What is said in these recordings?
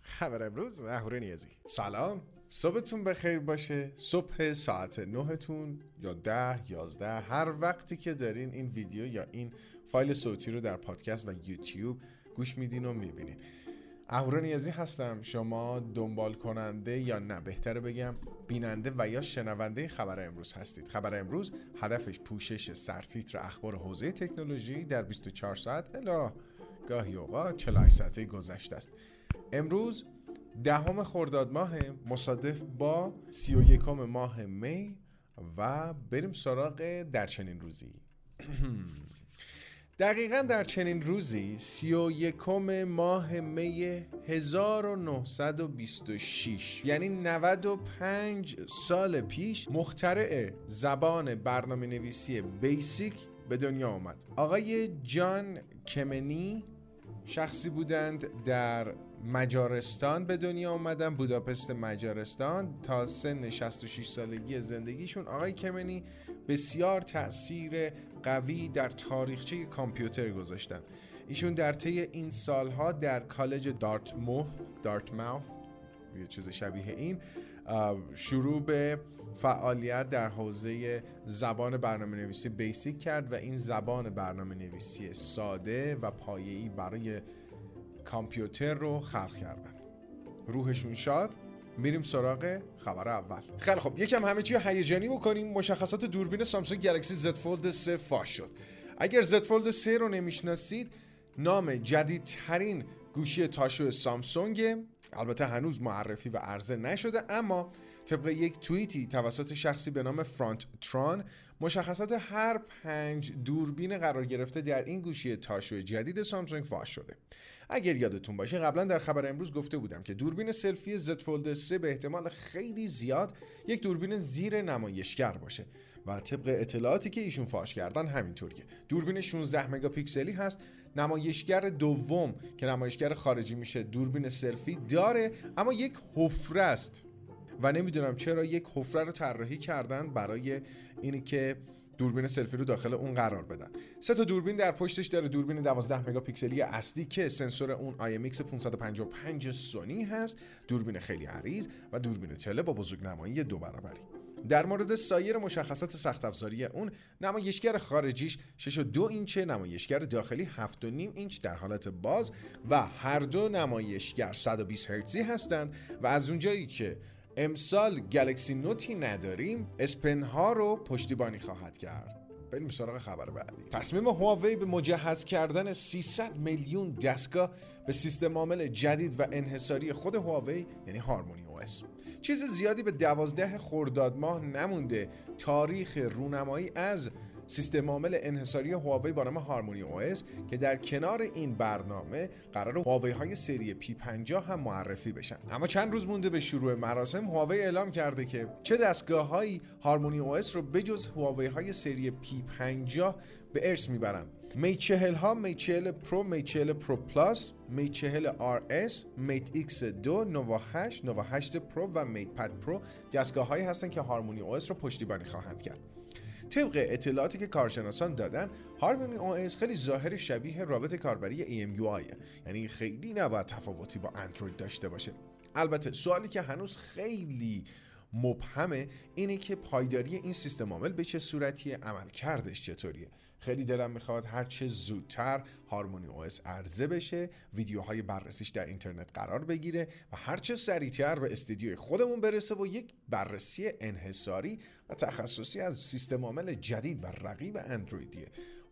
خبر امروز اهوره نیازی. سلام. صبحتون بخیر باشه. صبح ساعت نهتون یا ده یازده هر وقتی که دارین این ویدیو یا این فایل صوتی رو در پادکست و یوتیوب گوش میدین و می‌بینین. اهورا نیازی هستم شما دنبال کننده یا نه؟ بهتره بگم بیننده و یا شنونده خبر امروز هستید. خبر امروز هدفش پوشش سرتیتر اخبار حوزه تکنولوژی در 24 ساعت. الا گاهی اوقات 48 ساعته گذشته است. امروز دهم خرداد ماه مصادف با 31 ماه می و بریم سراغ در چنین روزی. دقیقا در چنین روزی سی و یکم ماه می 1926 یعنی 95 سال پیش مخترع زبان برنامه نویسی بیسیک به دنیا آمد. آقای جان کمنی شخصی بودند در مجارستان به دنیا آمدن بوداپست مجارستان تا سن 66 سالگی زندگیشون. آقای کمنی بسیار تاثیر قوی در تاریخچه کامپیوتر گذاشتن. ایشون در طی این سالها در کالج دارتموث دارتماوث یه چیز شبیه این شروع به فعالیت در حوزه زبان برنامه نویسی بیسیک کرد و این زبان برنامه نویسی ساده و پایه‌ای برای کامپیوتر رو خلق کردن. روحشون شاد میریم سراغ خبر اول. خیلی خب یکم همه چی هیجانی بکنیم. مشخصات دوربین سامسونگ گلکسی Z Fold 3 فاش شد. اگر Z Fold 3 رو نمی‌شناسید نام جدیدترین گوشی تاشو سامسونگ البته هنوز معرفی و عرضه نشده اما طبق یک توییتی توسط شخصی به نام فرانت تران مشخصات هر پنج دوربین قرار گرفته در این گوشی تاشو جدید سامسونگ فاش شده. اگر یادتون باشه قبلا در خبر امروز گفته بودم که دوربین سلفی Z Fold 3 به احتمال خیلی زیاد یک دوربین زیر نمایشگر باشه. و طبق اطلاعاتی که ایشون فاش کردن همینطوریه دوربین 16 مگاپیکسلی هست نمایشگر دوم که نمایشگر خارجی میشه دوربین سلفی داره اما یک حفره است. و نمی‌دونم چرا یک حفره رو طراحی کردن برای اینی که دوربین سلفی رو داخل اون قرار بدن. سه تا دوربین در پشتش داره دوربین 12 مگاپیکسلی اصلی که سنسور اون IMX 555 سونی هست. دوربین خیلی عریض و دوربین تله با بزرگنمایی دو برابری. در مورد سایر مشخصات سخت افزاری اون نمایشگر خارجیش 6 و 2 اینچه نمایشگر داخلی 7 و نیم اینچ در حالت باز و هر دو نمایشگر 120 هرتزی هستند و از اونجایی که امسال گلکسی نوتی نداریم اسپن ها رو پشتیبانی خواهد کرد. بریم سراغ خبر بعدی. تصمیم هواوی به مجهز کردن 300 میلیون دستگاه به سیستم عامل جدید و انحصاری خود هواوی یعنی هارمونی او اس چیز زیادی به دوازده خرداد ماه نمونده. تاریخ رونمایی از سیستم عامل انحصاری هواوی با نام Harmony او که در کنار این برنامه قراره هواوی های سری P50 هم معرفی بشن. اما چند روز مونده به شروع مراسم هواوی اعلام کرده که چه دستگاه هایی Harmony او رو بجز هواوی های سری P50 به ارث می‌برن؟ Mate 40 ها Mate 40 Pro Mate 40 Pro Plus Mate 40 RS Mate X 2 Nova 8 Nova 8 Pro و MatePad Pro دستگاه هایی هستن که هارمونی او رو پشتیبانی خواهند کرد. طبق اطلاعاتی که کارشناسان دادن هارمونی او خیلی ظاهر شبیه رابط کاربری EMUI یعنی خیلی نباید تفاوتی با اندروید داشته باشه. البته سوالی که هنوز خیلی مبهمه اینه که پایداری این سیستم عامل به چه صورتیه؟ عمل کردش چطوریه؟ خیلی دلم می‌خواد هر چه زودتر هارمونی او عرضه بشه ویدیوهای بررسیش در اینترنت قرار بگیره و هر چه سریعتر به استدیوی خودمون برسه و یک بررسی انحصاری و تخصصی از سیستم عامل جدید و رقیب اندرویدی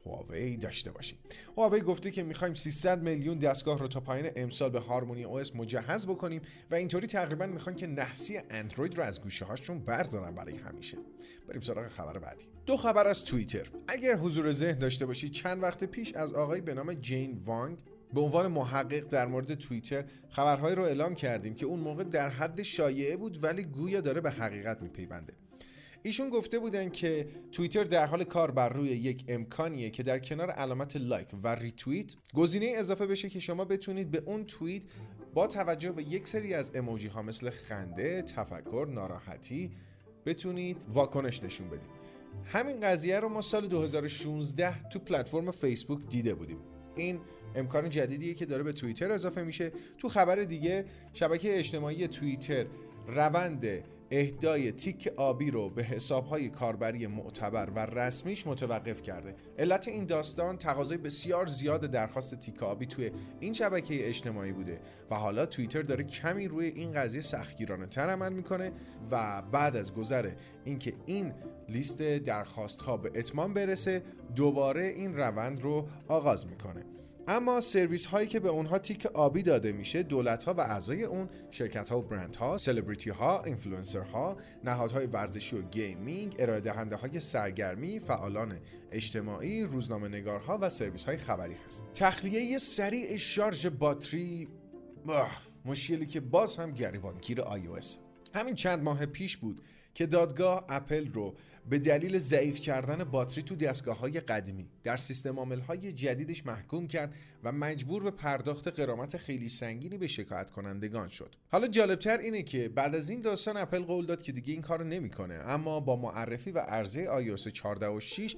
هواوی داشته باشیم. هواوی گفته که می‌خوایم 300 میلیون دستگاه رو تا پایین امسال به هارمونی او اس مجهز بکنیم و اینطوری تقریبا می‌خوان که نحسی اندروید رو از گوشه هاشون بردارن برای همیشه. بریم سراغ خبر بعدی. دو خبر از توییتر. اگر حضور ذهن داشته باشید چند وقت پیش از آقای به نام جین وانگ به عنوان محقق در مورد توییتر خبرهایی رو اعلام کردیم که اون موقع در حد شایعه بود ولی گویا داره به حقیقت میپیونده. ایشون گفته بودن که توییتر در حال کار بر روی یک امکانیه که در کنار علامت لایک و ریتوییت گزینه اضافه بشه که شما بتونید به اون توییت با توجه به یک سری از اموجی ها مثل خنده، تفکر، ناراحتی بتونید واکنش نشون بدید. همین قضیه رو ما سال 2016 تو پلتفرم فیسبوک دیده بودیم. این امکان جدیدیه که داره به توییتر اضافه میشه. تو خبر دیگه شبکه اجتماعی توییتر روند اهدای تیک آبی رو به حسابهای کاربری معتبر و رسمیش متوقف کرده. علت این داستان تقاضای بسیار زیاد درخواست تیک آبی توی این شبکه اجتماعی بوده و حالا توییتر داره کمی روی این قضیه سختگیرانه تر عمل می‌کنه و بعد از گذر اینکه این لیست درخواست ها به اتمام برسه دوباره این روند رو آغاز می‌کنه. اما سرویس هایی که به اونها تیک آبی داده میشه دولت ها و اعضای اون شرکت ها و برند ها سلبریتی ها اینفلوئنسر ها نهادهای ورزشی و گیمینگ ارائه دهنده های سرگرمی فعالان اجتماعی روزنامه نگارها و سرویس های خبری هست. تخلیه سریع شارژ باتری مشکلی که باز هم گریبانگیر iOS. همین چند ماه پیش بود که دادگاه اپل رو به دلیل ضعیف کردن باتری تو دستگاه های قدیمی در سیستم عامل های جدیدش محکوم کرد و مجبور به پرداخت قرامت خیلی سنگینی به شکایت کنندگان شد. حالا جالبتر اینه که بعد از این داستان اپل قول داد که دیگه این کارو نمی‌کنه اما با معرفی و عرضه iOS 14 و 6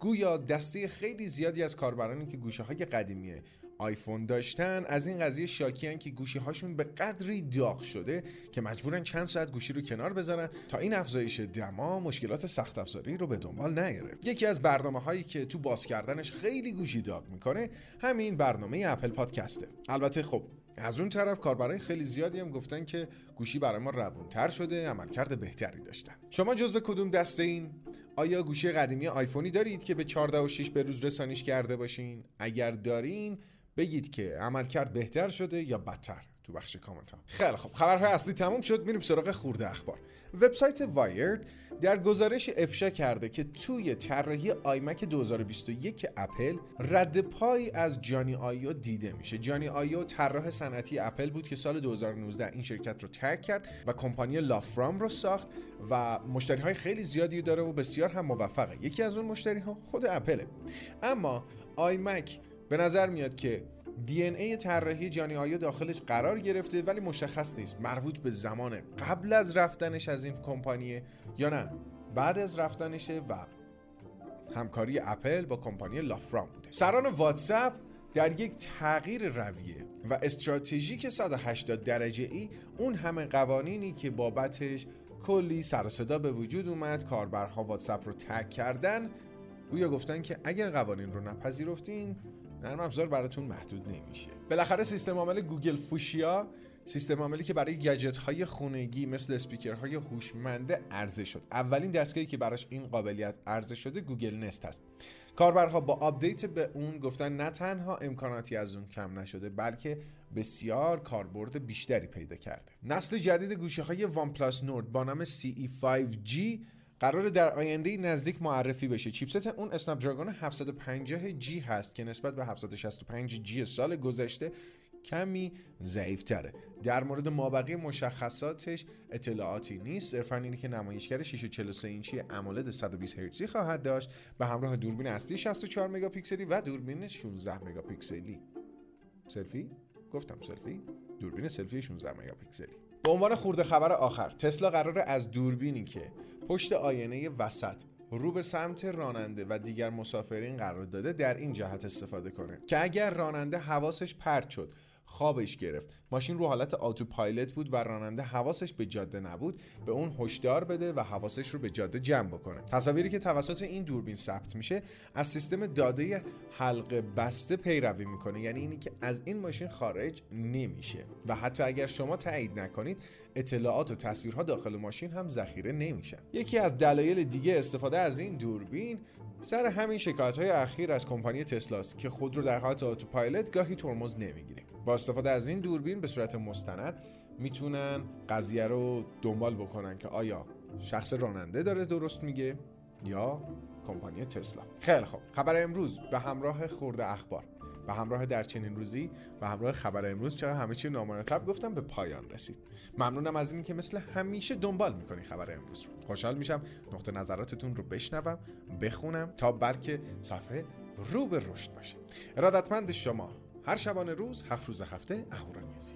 گویا دسته خیلی زیادی از کاربرانی که گوشه های قدیمی آیفون داشتن از این قضیه شاکیان که گوشی هاشون به قدری داغ شده که مجبورن چند ساعت گوشی رو کنار بذارن تا این افزایش دما مشکلات سخت افزاری رو به دنبال نیاره یکی از برنامه هایی که تو باز کردنش خیلی گوشی داغ می‌کنه همین برنامه اپل پادکسته. البته خب از اون طرف کاربرای خیلی زیادی هم گفتن که گوشی برای ما روون‌تر شده عملکرد بهتری داشتن. شما جزو کدوم دسته‌این؟ آیا گوشی قدیمی آیفونی دارید که به 14.6 به روز رسانیش کرده باشین؟ اگر دارین بگید که عملکرد بهتر شده یا بدتر تو بخش کامنت ها خیلی خب خبرهای اصلی تموم شد. میریم سراغ خرده اخبار. وبسایت وایرد در گزارش افشا کرده که توی طراحی آیمک 2021 اپل رد پای از جانی آیو دیده میشه. جانی آیو طراح صنعتی اپل بود که سال 2019 این شرکت رو ترک کرد و کمپانی لاوفرام رو ساخت و مشتری های خیلی زیادی داره و بسیار هم موفقه. یکی از اون مشتری ها خود اپله. اما آیمک به نظر میاد که دی ان ای طراحی جانی آیو داخلش قرار گرفته ولی مشخص نیست مربوط به زمان قبل از رفتنش از این کمپانیه یا نه. بعد از رفتنشه و همکاری اپل با کمپانی لافرام بوده. سران واتساپ در یک تغییر رویه و استراتژیک 180 درجه ای اون همه قوانینی که بابتش کلی سر صدا به وجود اومد کاربرها واتساپ رو ترک کردن. گویا گفتن که اگر قوانین رو نپذیرفتین نرم افزار براتون محدود نمیشه. بالاخره سیستم عامل گوگل فوشیا سیستم عاملی که برای گجت های خونگی مثل اسپیکرهای هوشمند عرضه شد اولین دستگاهی که براش این قابلیت عرضه شده گوگل نست هست. کاربرها با آپدیت به اون گفتن نه تنها امکاناتی از اون کم نشده بلکه بسیار کاربرد بیشتری پیدا کرده. نسل جدید گوشی های وان پلاس نورد با نام CE5G قراره در آینده نزدیک معرفی بشه. چیپست اون اسنپ دراگون 750 جی هست که نسبت به 765 جی سال گذشته کمی ضعیف تره در مورد مابقی مشخصاتش اطلاعاتی نیست. صرفا اینه که نمایشگر 643 اینچی امولد 120 هرتزی خواهد داشت به همراه دوربین اصلی 64 مگاپیکسلی و دوربین 16 مگاپیکسلی. سلفی؟ گفتم سلفی. دوربین سلفی 16 مگاپیکسلی. به عنوان خورده خبر آخر تسلا قراره از دوربینی که پشت آینه وسط رو به سمت راننده و دیگر مسافرین قرار داده در این جهت استفاده کنه. که اگر راننده حواسش پرت شد خوابش گرفت. ماشین رو حالت آتو پایلت بود و راننده حواسش به جاده نبود به اون هشدار بده و حواسش رو به جاده جمع بکنه. تصاویری که توسط این دوربین ثبت میشه از سیستم داده حلقه بسته پیروی می‌کنه. یعنی اینی که از این ماشین خارج نمیشه. و حتی اگر شما تایید نکنید اطلاعات و تصویرها داخل ماشین هم ذخیره نمیشن. یکی از دلایل دیگه استفاده از این دوربین سر همین شکایت های اخیر از کمپانی تسلاست که خود رو در حالت آتوپایلوت گاهی ترمز نمی‌گیره. با استفاده از این دوربین به صورت مستند می‌تونن قضیه رو دنبال بکنن که آیا شخص راننده داره درست میگه یا کمپانی تسلا. خیلی خوب. خبر امروز به همراه خورده اخبار. به همراه در چنین روزی و همراه خبر امروز چقدر همه چی نامرتب گفتم به پایان رسید. ممنونم از اینکه مثل همیشه دنبال می‌کنی خبر امروز رو. خوشحال میشم نقطه نظراتتون رو بشنوم بخونم تا بلکه صفحه رو به رشد باشه. ارادتمند شما هر شبانه روز هفت روز هفته اهورانیزی